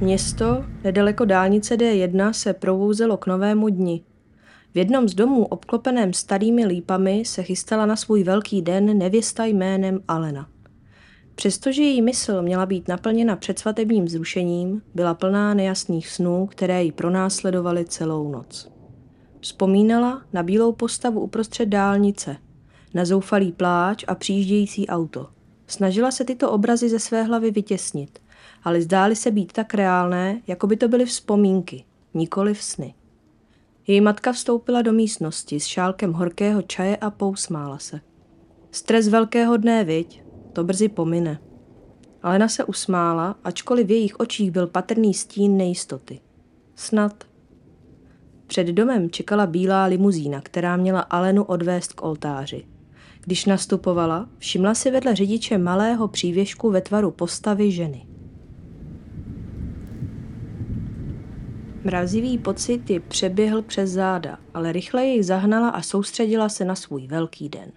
Město, nedaleko dálnice D1, se provouzelo k novému dni. V jednom z domů obklopeném starými lípami se chystala na svůj velký den nevěsta jménem Alena. Přestože její mysl měla být naplněna předsvatebním zrušením, byla plná nejasných snů, které ji pronásledovaly celou noc. Vzpomínala na bílou postavu uprostřed dálnice, na zoufalý pláč a přijíždějící auto. Snažila se tyto obrazy ze své hlavy vytěsnit, ale zdály se být tak reálné, jako by to byly vzpomínky, nikoli v sny. Její matka vstoupila do místnosti s šálkem horkého čaje a pousmála se. Stres velkého dne, viď? To brzy pomine. Alena se usmála, ačkoliv v jejich očích byl patrný stín nejistoty. Snad. Před domem čekala bílá limuzína, která měla Alenu odvést k oltáři. Když nastupovala, všimla si vedle řidiče malého přívěšku ve tvaru postavy ženy. Mrazivý pocit ji přeběhl přes záda, ale rychle jej zahnala a soustředila se na svůj velký den.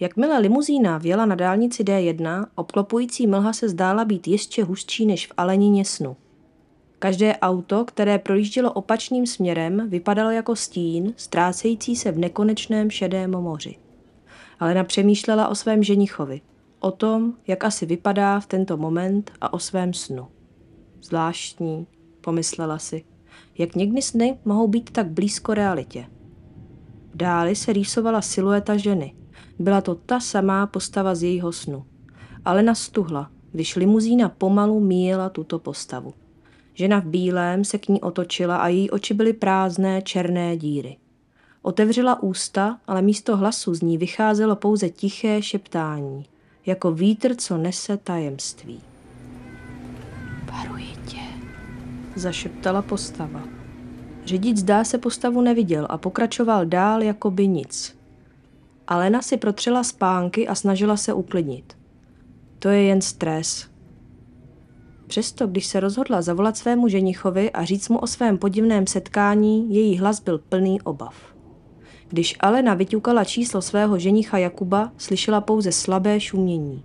Jakmile limuzína vjela na dálnici D1, obklopující mlha se zdála být ještě hustší než v Alenině snu. Každé auto, které projíždělo opačným směrem, vypadalo jako stín, ztrácející se v nekonečném šedém moři. Ale přemýšlela o svém ženichovi, o tom, jak asi vypadá v tento moment a o svém snu. Zvláštní, pomyslela si, jak někdy sny mohou být tak blízko realitě. V dáli se rýsovala silueta ženy. Byla to ta samá postava z jejího snu. Ale nastuhla, když limuzína pomalu míjela tuto postavu. Žena v bílém se k ní otočila a její oči byly prázdné černé díry. Otevřela ústa, ale místo hlasu z ní vycházelo pouze tiché šeptání, jako vítr, co nese tajemství. Varuji tě, zašeptala postava. Řidič zdá se postavu neviděl a pokračoval dál jako by nic. Alena si protřela spánky a snažila se uklidnit. To je jen stres. Přesto, když se rozhodla zavolat svému ženichovi a říct mu o svém podivném setkání, její hlas byl plný obav. Když Alena vyťukala číslo svého ženicha Jakuba, slyšela pouze slabé šumění.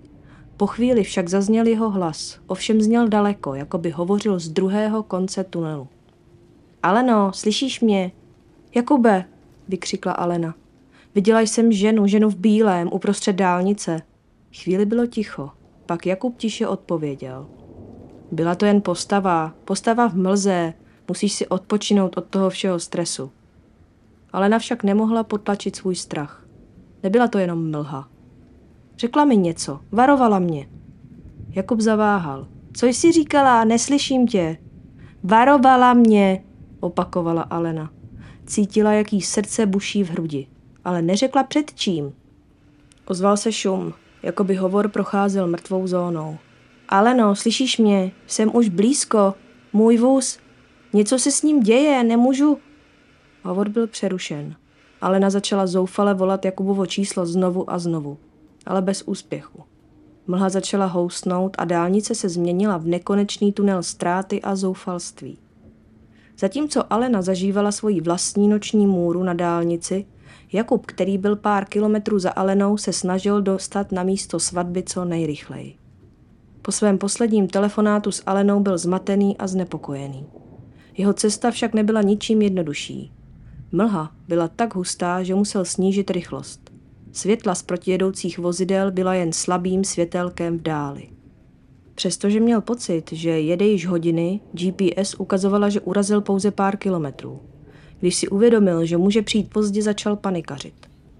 Po chvíli však zazněl jeho hlas, ovšem zněl daleko, jako by hovořil z druhého konce tunelu. Aleno, slyšíš mě? Jakube, vykřikla Alena. Viděla jsem ženu, ženu v bílém, uprostřed dálnice. Chvíli bylo ticho, pak Jakub tiše odpověděl. Byla to jen postava, postava v mlze, musíš si odpočinout od toho všeho stresu. Alena však nemohla potlačit svůj strach. Nebyla to jenom mlha. Řekla mi něco, varovala mě. Jakub zaváhal. Co jsi říkala, neslyším tě. Varovala mě, opakovala Alena. Cítila, jaký srdce buší v hrudi, ale neřekla před čím. Ozval se šum, jako by hovor procházel mrtvou zónou. Aleno, slyšíš mě? Jsem už blízko. Můj vůz. Něco se s ním děje, nemůžu... Hovor byl přerušen. Alena začala zoufale volat Jakubovo číslo znovu a znovu, ale bez úspěchu. Mlha začala housnout a dálnice se změnila v nekonečný tunel ztráty a zoufalství. Zatímco Alena zažívala svoji vlastní noční můru na dálnici, Jakub, který byl pár kilometrů za Alenou, se snažil dostat na místo svatby co nejrychleji. Po svém posledním telefonátu s Alenou byl zmatený a znepokojený. Jeho cesta však nebyla ničím jednodušší. Mlha byla tak hustá, že musel snížit rychlost. Světla z protijedoucích vozidel byla jen slabým světelkem v dáli. Přestože měl pocit, že jede již hodiny, GPS ukazovala, že urazil pouze pár kilometrů. Když si uvědomil, že může přijít pozdě, začal panikařit.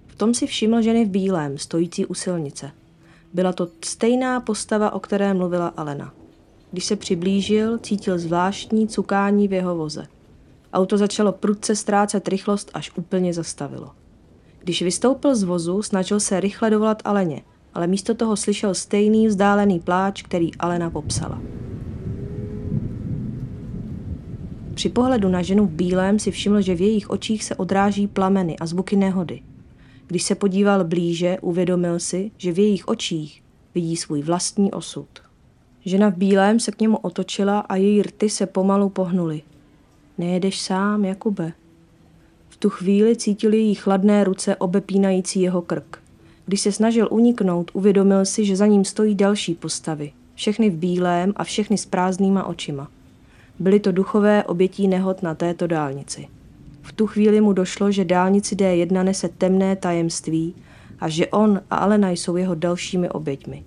V tom si všiml ženy v bílém, stojící u silnice. Byla to stejná postava, o které mluvila Alena. Když se přiblížil, cítil zvláštní cukání v jeho voze. Auto začalo prudce ztrácet rychlost, až úplně zastavilo. Když vystoupil z vozu, snažil se rychle dovolat Aleně, ale místo toho slyšel stejný vzdálený pláč, který Alena popsala. Při pohledu na ženu v bílém si všiml, že v jejich očích se odráží plameny a zvuky nehody. Když se podíval blíže, uvědomil si, že v jejich očích vidí svůj vlastní osud. Žena v bílém se k němu otočila a její rty se pomalu pohnuly. Nejedeš sám, Jakube. V tu chvíli cítil její chladné ruce obepínající jeho krk. Když se snažil uniknout, uvědomil si, že za ním stojí další postavy. Všechny v bílém a všechny s prázdnýma očima. Byly to duchové obětí nehod na této dálnici. V tu chvíli mu došlo, že dálnici D1 nese temné tajemství a že on a Alena jsou jeho dalšími oběťmi.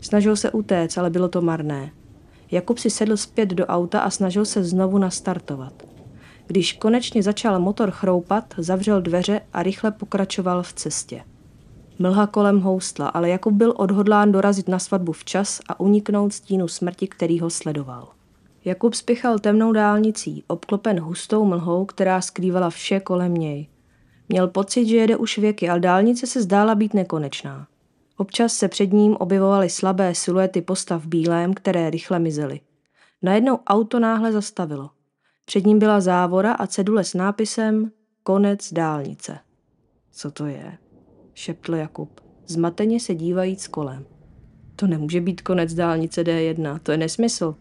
Snažil se utéct, ale bylo to marné. Jakub si sedl zpět do auta a snažil se znovu nastartovat. Když konečně začal motor chroupat, zavřel dveře a rychle pokračoval v cestě. Mlha kolem houstla, ale Jakub byl odhodlán dorazit na svatbu včas a uniknout stínu smrti, který ho sledoval. Jakub spěchal temnou dálnicí, obklopen hustou mlhou, která skrývala vše kolem něj. Měl pocit, že jede už věky, ale dálnice se zdála být nekonečná. Občas se před ním objevovaly slabé siluety postav bílém, které rychle mizely. Najednou auto náhle zastavilo. Před ním byla závora a cedule s nápisem Konec dálnice. Co to je? Šeptl Jakub, zmateně se dívajíc kolem. To nemůže být konec dálnice D1, to je nesmysl.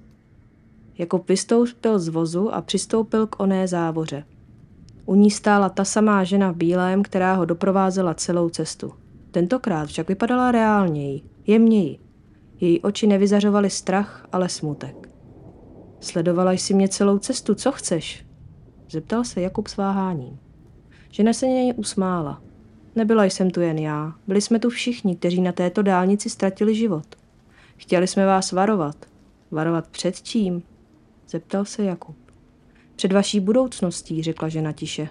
Jakub vystoupil z vozu a přistoupil k oné závoře. U ní stála ta samá žena v bílém, která ho doprovázela celou cestu. Tentokrát však vypadala reálněji, jemněji. Její oči nevyzařovaly strach, ale smutek. Sledovala jsi mě celou cestu, co chceš? Zeptal se Jakub s váháním. Žena se něj usmála. Nebyla jsem tu jen já, byli jsme tu všichni, kteří na této dálnici ztratili život. Chtěli jsme vás varovat. Varovat před čím? Zeptal se Jakub. Před vaší budoucností, řekla žena tiše.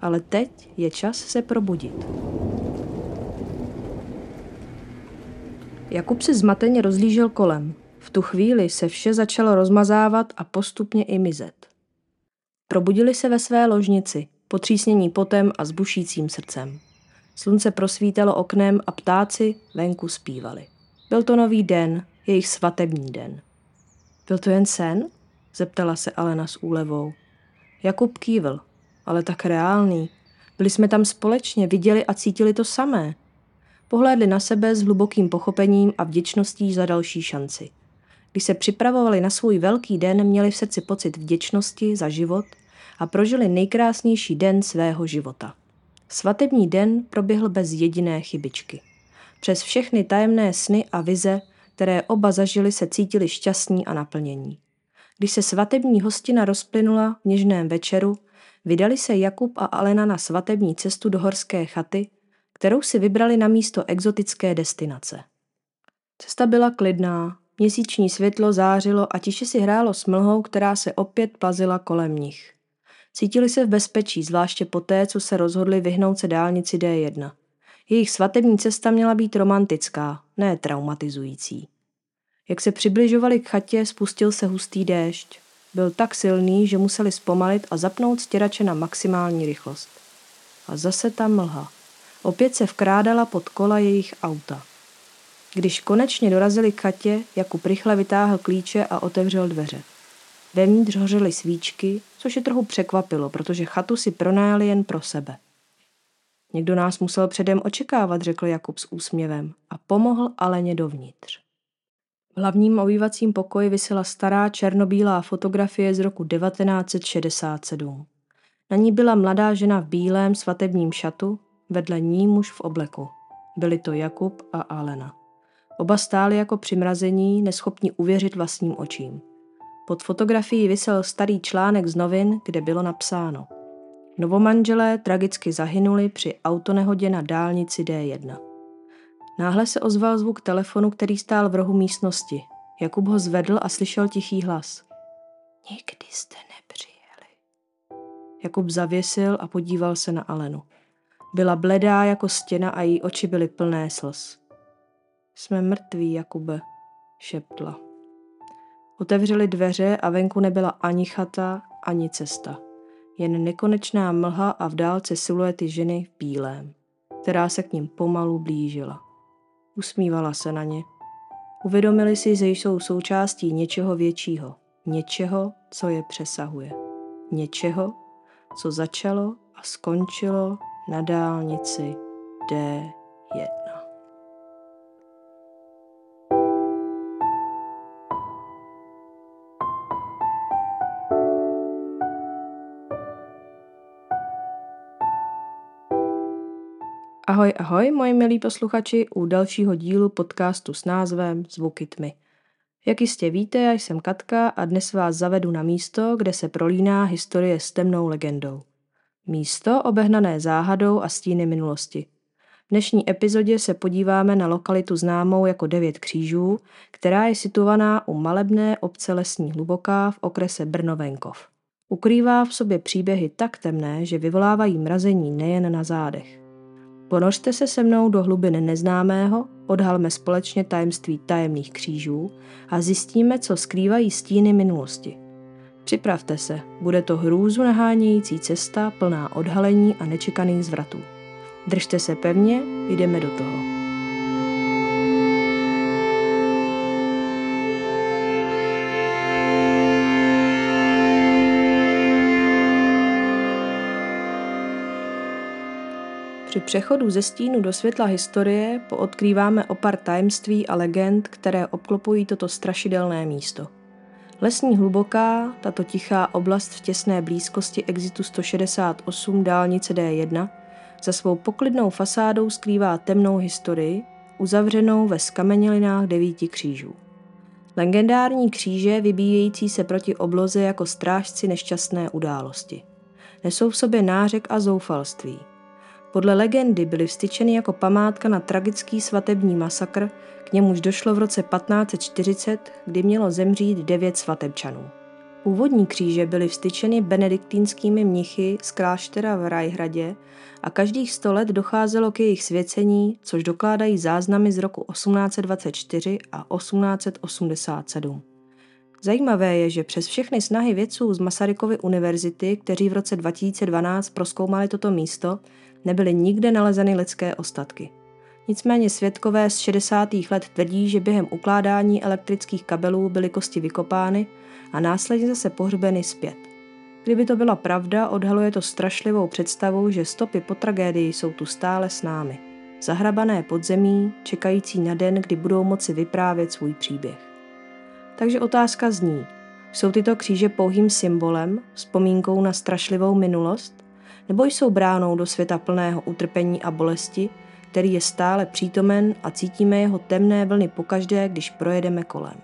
Ale teď je čas se probudit. Jakub se zmateně rozlížel kolem. V tu chvíli se vše začalo rozmazávat a postupně i mizet. Probudili se ve své ložnici, potřísnění potem a zbušícím srdcem. Slunce prosvítalo oknem a ptáci venku zpívali. Byl to nový den, jejich svatební den. Byl to jen sen? zeptala se Alena s úlevou. Jakub kývl, ale tak reálný. Byli jsme tam společně, viděli a cítili to samé. Pohlédli na sebe s hlubokým pochopením a vděčností za další šanci. Když se připravovali na svůj velký den, měli v srdci pocit vděčnosti za život a prožili nejkrásnější den svého života. Svatební den proběhl bez jediné chybičky. Přes všechny tajemné sny a vize, které oba zažili, se cítili šťastní a naplnění. Když se svatební hostina rozplynula v něžném večeru, vydali se Jakub a Alena na svatební cestu do horské chaty, kterou si vybrali na místo exotické destinace. Cesta byla klidná, měsíční světlo zářilo a tiše si hrálo s mlhou, která se opět plazila kolem nich. Cítili se v bezpečí, zvláště poté, co se rozhodli vyhnout se dálnici D1. Jejich svatební cesta měla být romantická, ne traumatizující. Jak se přibližovali k chatě, spustil se hustý déšť. Byl tak silný, že museli zpomalit a zapnout stěrače na maximální rychlost. A zase tam mlha. Opět se vkrádala pod kola jejich auta. Když konečně dorazili k chatě, Jakub rychle vytáhl klíče a otevřel dveře. Vevnitř hořely svíčky, což je trochu překvapilo, protože chatu si pronajali jen pro sebe. Někdo nás musel předem očekávat, řekl Jakub s úsměvem a pomohl Aleně dovnitř. V hlavním obývacím pokoji vysela stará černobílá fotografie z roku 1967. Na ní byla mladá žena v bílém svatebním šatu, vedle ní muž v obleku. Byli to Jakub a Alena. Oba stáli jako přimrazení, neschopni uvěřit vlastním očím. Pod fotografií vysel starý článek z novin, kde bylo napsáno Novomanželé tragicky zahynuli při autonehodě na dálnici D1. Náhle se ozval zvuk telefonu, který stál v rohu místnosti. Jakub ho zvedl a slyšel tichý hlas. Nikdy jste nepřijeli. Jakub zavěsil a podíval se na Alenu. Byla bledá jako stěna a její oči byly plné slz. Jsme mrtví, Jakube, šeptla. Otevřeli dveře a venku nebyla ani chata, ani cesta. Jen nekonečná mlha a v dálce siluety ženy v bílém, která se k ním pomalu blížila. Usmívala se na ně. Uvědomili si, že jsou součástí něčeho většího, něčeho, co je přesahuje. Něčeho, co začalo a skončilo na dálnici D1. Ahoj, ahoj, moji milí posluchači, u dalšího dílu podcastu s názvem Zvuky tmy. Jak jistě víte, já jsem Katka a dnes vás zavedu na místo, kde se prolíná historie s temnou legendou. Místo obehnané záhadou a stíny minulosti. V dnešní epizodě se podíváme na lokalitu známou jako Devět křížů, která je situovaná u malebné obce Lesní Hluboká v okrese Brno-Venkov. Ukrývá v sobě příběhy tak temné, že vyvolávají mrazení nejen na zádech. Ponořte se se mnou do hlubiny neznámého, odhalme společně tajemství tajemných křížů a zjistíme, co skrývají stíny minulosti. Připravte se, bude to hrůzu nahánějící cesta plná odhalení a nečekaných zvratů. Držte se pevně, jdeme do toho. Při přechodu ze stínu do světla historie poodkrýváme opar tajemství a legend, které obklopují toto strašidelné místo. Lesní hluboká, tato tichá oblast v těsné blízkosti exitu 168 dálnice D1, za svou poklidnou fasádou skrývá temnou historii, uzavřenou ve skamenělinách devíti křížů. Legendární kříže vybíjející se proti obloze jako strážci nešťastné události. Nesou v sobě nářek a zoufalství – podle legendy byly vstyčeny jako památka na tragický svatební masakr, k němuž došlo v roce 1540, kdy mělo zemřít devět svatebčanů. Původní kříže byly vstyčeny benediktínskými mnichy z kláštera v Rajhradě a každých sto let docházelo k jejich svěcení, což dokládají záznamy z roku 1824 a 1887. Zajímavé je, že přes všechny snahy vědců z Masarykovy univerzity, kteří v roce 2012 proskoumali toto místo, nebyly nikde nalezeny lidské ostatky. Nicméně svědkové z 60. let tvrdí, že během ukládání elektrických kabelů byly kosti vykopány a následně zase pohřbeny zpět. Kdyby to byla pravda, odhaluje to strašlivou představu, že stopy po tragédii jsou tu stále s námi. Zahrabané podzemí, čekající na den, kdy budou moci vyprávět svůj příběh. Takže otázka zní, jsou tyto kříže pouhým symbolem, vzpomínkou na strašlivou minulost? nebo jsou bránou do světa plného utrpení a bolesti, který je stále přítomen a cítíme jeho temné vlny pokaždé, když projedeme kolem.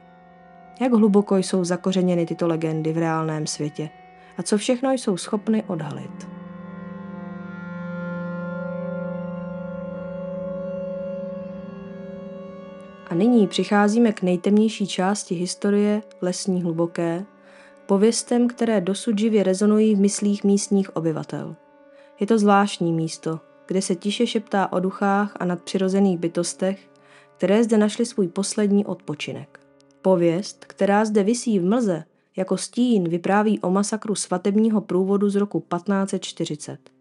Jak hluboko jsou zakořeněny tyto legendy v reálném světě a co všechno jsou schopny odhalit. A nyní přicházíme k nejtemnější části historie lesní hluboké, pověstem, které dosud živě rezonují v myslích místních obyvatel – je to zvláštní místo, kde se tiše šeptá o duchách a nadpřirozených bytostech, které zde našly svůj poslední odpočinek. Pověst, která zde visí v mlze, jako stín vypráví o masakru svatebního průvodu z roku 1540.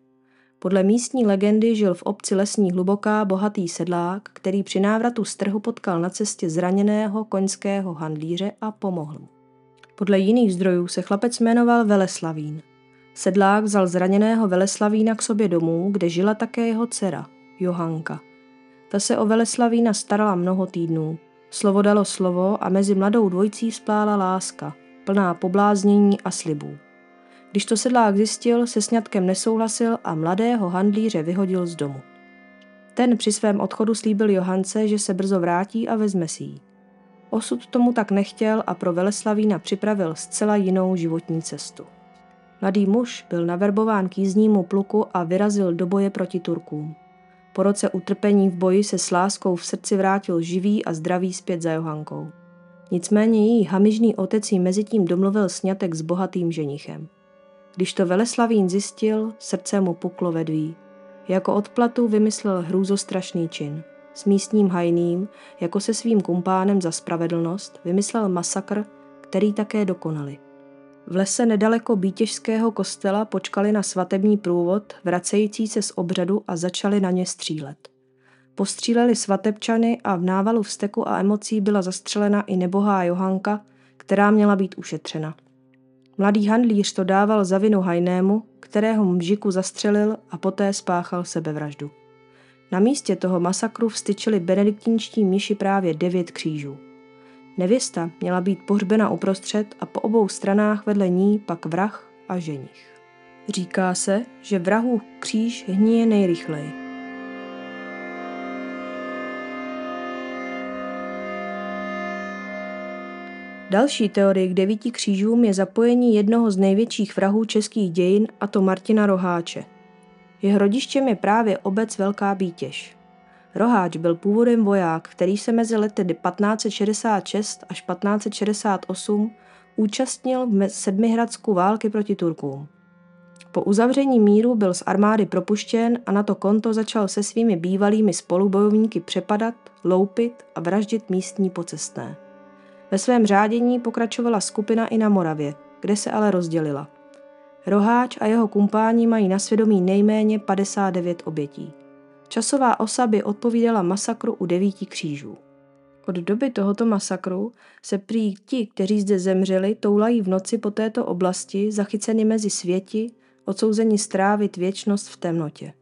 Podle místní legendy žil v obci Lesní Hluboká bohatý sedlák, který při návratu z trhu potkal na cestě zraněného koňského handlíře a pomohl mu. Podle jiných zdrojů se chlapec jmenoval Veleslavín Sedlák vzal zraněného Veleslavína k sobě domů, kde žila také jeho dcera, Johanka. Ta se o Veleslavína starala mnoho týdnů. Slovo dalo slovo a mezi mladou dvojcí splála láska, plná pobláznění a slibů. Když to sedlák zjistil, se sňatkem nesouhlasil a mladého handlíře vyhodil z domu. Ten při svém odchodu slíbil Johance, že se brzo vrátí a vezme si ji. Osud tomu tak nechtěl a pro Veleslavína připravil zcela jinou životní cestu. Mladý muž byl naverbován k jízdnímu pluku a vyrazil do boje proti Turkům. Po roce utrpení v boji se s láskou v srdci vrátil živý a zdravý zpět za Johankou. Nicméně její hamižný otec jí mezitím domluvil snětek s bohatým ženichem. Když to Veleslavín zjistil, srdce mu puklo vedví. Jako odplatu vymyslel hrůzostrašný čin. S místním hajným, jako se svým kumpánem za spravedlnost, vymyslel masakr, který také dokonali – v lese nedaleko Bítěžského kostela počkali na svatební průvod, vracející se z obřadu a začali na ně střílet. Postříleli svatebčany a v návalu vzteku a emocí byla zastřelena i nebohá Johanka, která měla být ušetřena. Mladý handlíř to dával za vinu hajnému, kterého mžiku zastřelil a poté spáchal sebevraždu. Na místě toho masakru vstyčili benediktínští mniši právě devět křížů. Nevěsta měla být pohřbena uprostřed a po obou stranách vedle ní pak vrah a ženich. Říká se, že vrahu kříž hníje nejrychleji. Další teorie k devíti křížům je zapojení jednoho z největších vrahů českých dějin, a to Martina Roháče. Jeho rodištěm je právě obec Velká Bítěž. Roháč byl původem voják, který se mezi lety 1566 až 1568 účastnil v Sedmihradsku války proti Turkům. Po uzavření míru byl z armády propuštěn a na to konto začal se svými bývalými spolubojovníky přepadat, loupit a vraždit místní pocestné. Ve svém řádění pokračovala skupina i na Moravě, kde se ale rozdělila. Roháč a jeho kumpáni mají na svědomí nejméně 59 obětí. Časová osa by odpovídala masakru u devíti křížů. Od doby tohoto masakru se prý ti, kteří zde zemřeli, toulají v noci po této oblasti, zachyceni mezi světi, odsouzení strávit věčnost v temnotě.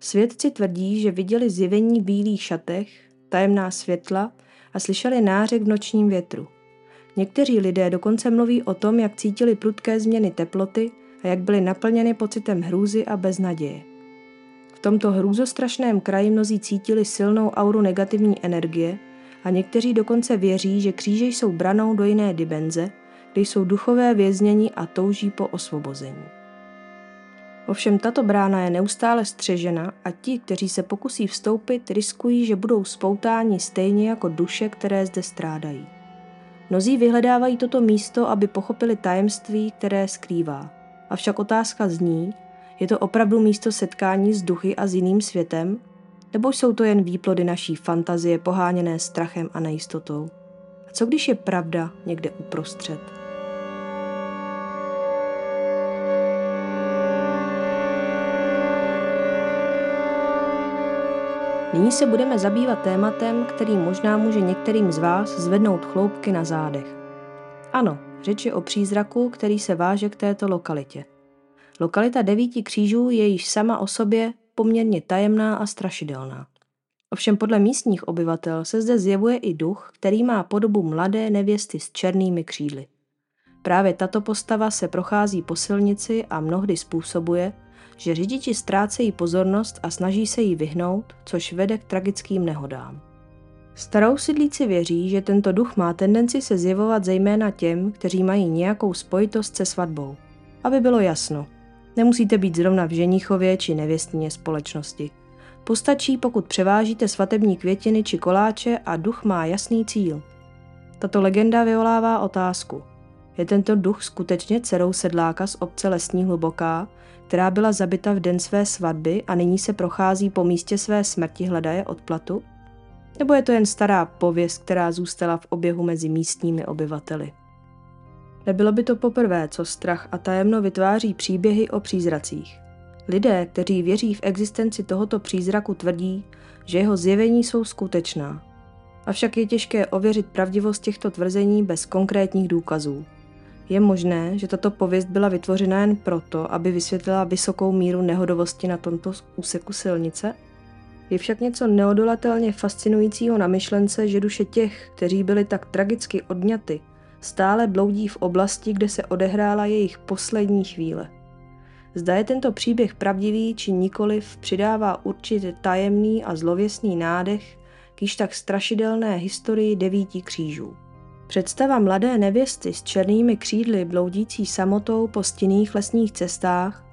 Svědci tvrdí, že viděli zjevení v bílých šatech, tajemná světla a slyšeli nářek v nočním větru. Někteří lidé dokonce mluví o tom, jak cítili prudké změny teploty a jak byly naplněny pocitem hrůzy a beznaděje. V tomto hrůzostrašném kraji mnozí cítili silnou auru negativní energie a někteří dokonce věří, že kříže jsou branou do jiné dimenze, kde jsou duchové věznění a touží po osvobození. Ovšem tato brána je neustále střežena a ti, kteří se pokusí vstoupit, riskují, že budou spoutáni stejně jako duše, které zde strádají. Mnozí vyhledávají toto místo, aby pochopili tajemství, které skrývá. Avšak otázka zní, je to opravdu místo setkání s duchy a s jiným světem? Nebo jsou to jen výplody naší fantazie poháněné strachem a nejistotou? A co když je pravda někde uprostřed? Nyní se budeme zabývat tématem, který možná může některým z vás zvednout chloupky na zádech. Ano, řeč je o přízraku, který se váže k této lokalitě. Lokalita devíti křížů je již sama o sobě poměrně tajemná a strašidelná. Ovšem podle místních obyvatel se zde zjevuje i duch, který má podobu mladé nevěsty s černými křídly. Právě tato postava se prochází po silnici a mnohdy způsobuje, že řidiči ztrácejí pozornost a snaží se jí vyhnout, což vede k tragickým nehodám. Starou sídlíci věří, že tento duch má tendenci se zjevovat zejména těm, kteří mají nějakou spojitost se svatbou. Aby bylo jasno, nemusíte být zrovna v ženichově či nevěstně společnosti. Postačí, pokud převážíte svatební květiny či koláče a duch má jasný cíl. Tato legenda vyvolává otázku. Je tento duch skutečně dcerou sedláka z obce Lesní Hluboká, která byla zabita v den své svatby a nyní se prochází po místě své smrti hledaje odplatu? Nebo je to jen stará pověst, která zůstala v oběhu mezi místními obyvateli? Nebylo by to poprvé, co strach a tajemno vytváří příběhy o přízracích. Lidé, kteří věří v existenci tohoto přízraku, tvrdí, že jeho zjevení jsou skutečná. Avšak je těžké ověřit pravdivost těchto tvrzení bez konkrétních důkazů. Je možné, že tato pověst byla vytvořena jen proto, aby vysvětlila vysokou míru nehodovosti na tomto úseku silnice? Je však něco neodolatelně fascinujícího na myšlence, že duše těch, kteří byli tak tragicky odňaty, stále bloudí v oblasti, kde se odehrála jejich poslední chvíle. Zda je tento příběh pravdivý či nikoliv, přidává určitě tajemný a zlověsný nádech k již tak strašidelné historii devíti křížů. Představa mladé nevěsty s černými křídly bloudící samotou po stinných lesních cestách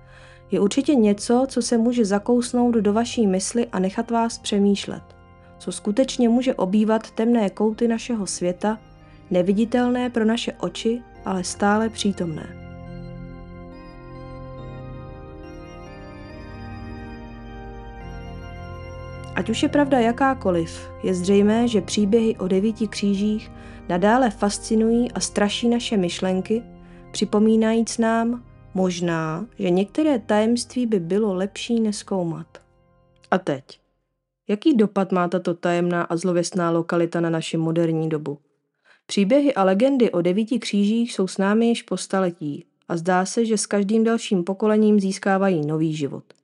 je určitě něco, co se může zakousnout do vaší mysli a nechat vás přemýšlet, co skutečně může obývat temné kouty našeho světa, neviditelné pro naše oči, ale stále přítomné. Ať už je pravda jakákoliv, je zřejmé, že příběhy o devíti křížích nadále fascinují a straší naše myšlenky, připomínajíc nám možná, že některé tajemství by bylo lepší neskoumat. A teď. Jaký dopad má tato tajemná a zlověstná lokalita na naši moderní dobu? Příběhy a legendy o devíti křížích jsou s námi již po staletí a zdá se, že s každým dalším pokolením získávají nový život.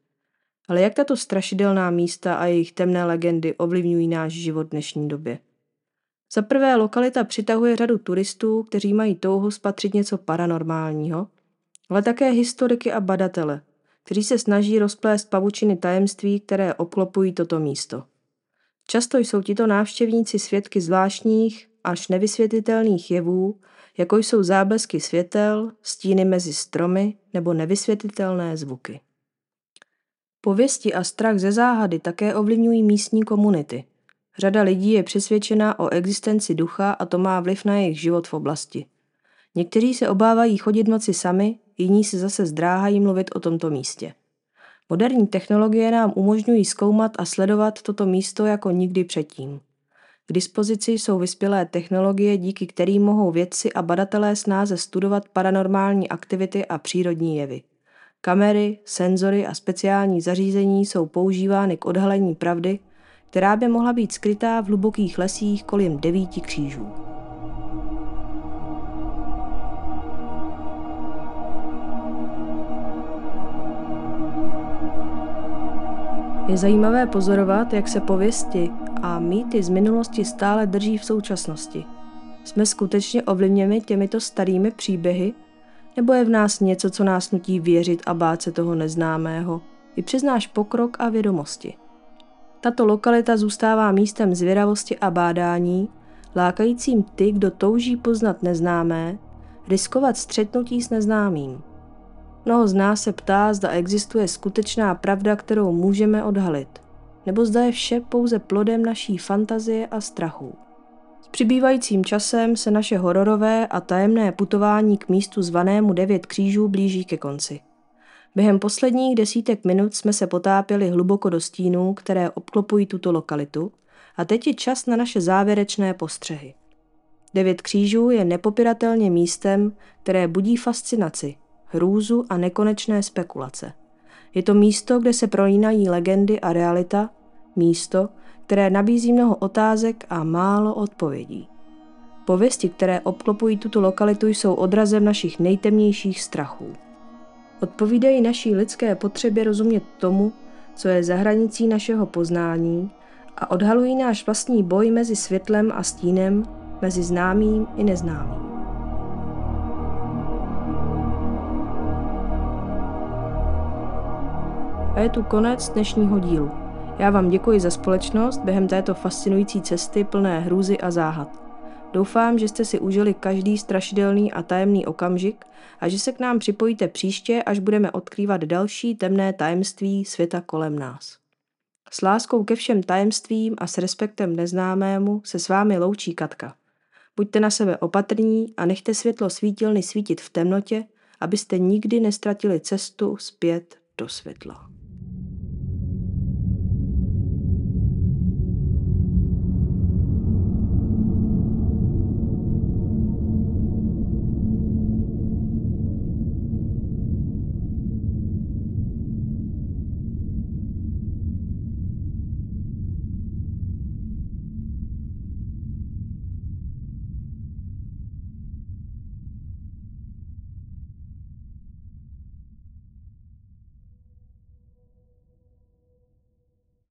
Ale jak tato strašidelná místa a jejich temné legendy ovlivňují náš život v dnešní době? Za prvé lokalita přitahuje řadu turistů, kteří mají touhu spatřit něco paranormálního, ale také historiky a badatele, kteří se snaží rozplést pavučiny tajemství, které obklopují toto místo. Často jsou tito návštěvníci svědky zvláštních, až nevysvětlitelných jevů, jako jsou záblesky světel, stíny mezi stromy nebo nevysvětlitelné zvuky. Pověsti a strach ze záhady také ovlivňují místní komunity. Řada lidí je přesvědčena o existenci ducha a to má vliv na jejich život v oblasti. Někteří se obávají chodit noci sami, jiní se zase zdráhají mluvit o tomto místě. Moderní technologie nám umožňují zkoumat a sledovat toto místo jako nikdy předtím. K dispozici jsou vyspělé technologie, díky kterým mohou vědci a badatelé snáze studovat paranormální aktivity a přírodní jevy. Kamery, senzory a speciální zařízení jsou používány k odhalení pravdy, která by mohla být skrytá v hlubokých lesích kolem devíti křížů. Je zajímavé pozorovat, jak se pověsti a mýty z minulosti stále drží v současnosti. Jsme skutečně ovlivněni těmito starými příběhy, nebo je v nás něco, co nás nutí věřit a bát se toho neznámého, i přes náš pokrok a vědomosti. Tato lokalita zůstává místem zvědavosti a bádání, lákajícím ty, kdo touží poznat neznámé, riskovat střetnutí s neznámým. Mnoho z nás se ptá, zda existuje skutečná pravda, kterou můžeme odhalit, nebo zda je vše pouze plodem naší fantazie a strachu. Přibývajícím časem se naše hororové a tajemné putování k místu zvanému Devět křížů blíží ke konci. Během posledních desítek minut jsme se potápěli hluboko do stínů, které obklopují tuto lokalitu, a teď je čas na naše závěrečné postřehy. Devět křížů je nepopiratelně místem, které budí fascinaci, hrůzu a nekonečné spekulace. Je to místo, kde se prolínají legendy a realita, místo, které nabízí mnoho otázek a málo odpovědí. Pověsti, které obklopují tuto lokalitu, jsou odrazem našich nejtemnějších strachů. Odpovídají naší lidské potřebě rozumět tomu, co je za hranicí našeho poznání a odhalují náš vlastní boj mezi světlem a stínem, mezi známým i neznámým. A je tu konec dnešního dílu. Já vám děkuji za společnost během této fascinující cesty plné hrůzy a záhad. Doufám, že jste si užili každý strašidelný a tajemný okamžik a že se k nám připojíte příště, až budeme odkrývat další temné tajemství světa kolem nás. S láskou ke všem tajemstvím a s respektem neznámému se s vámi loučí Katka. Buďte na sebe opatrní a nechte světlo svítilny svítit v temnotě, abyste nikdy nestratili cestu zpět do světla.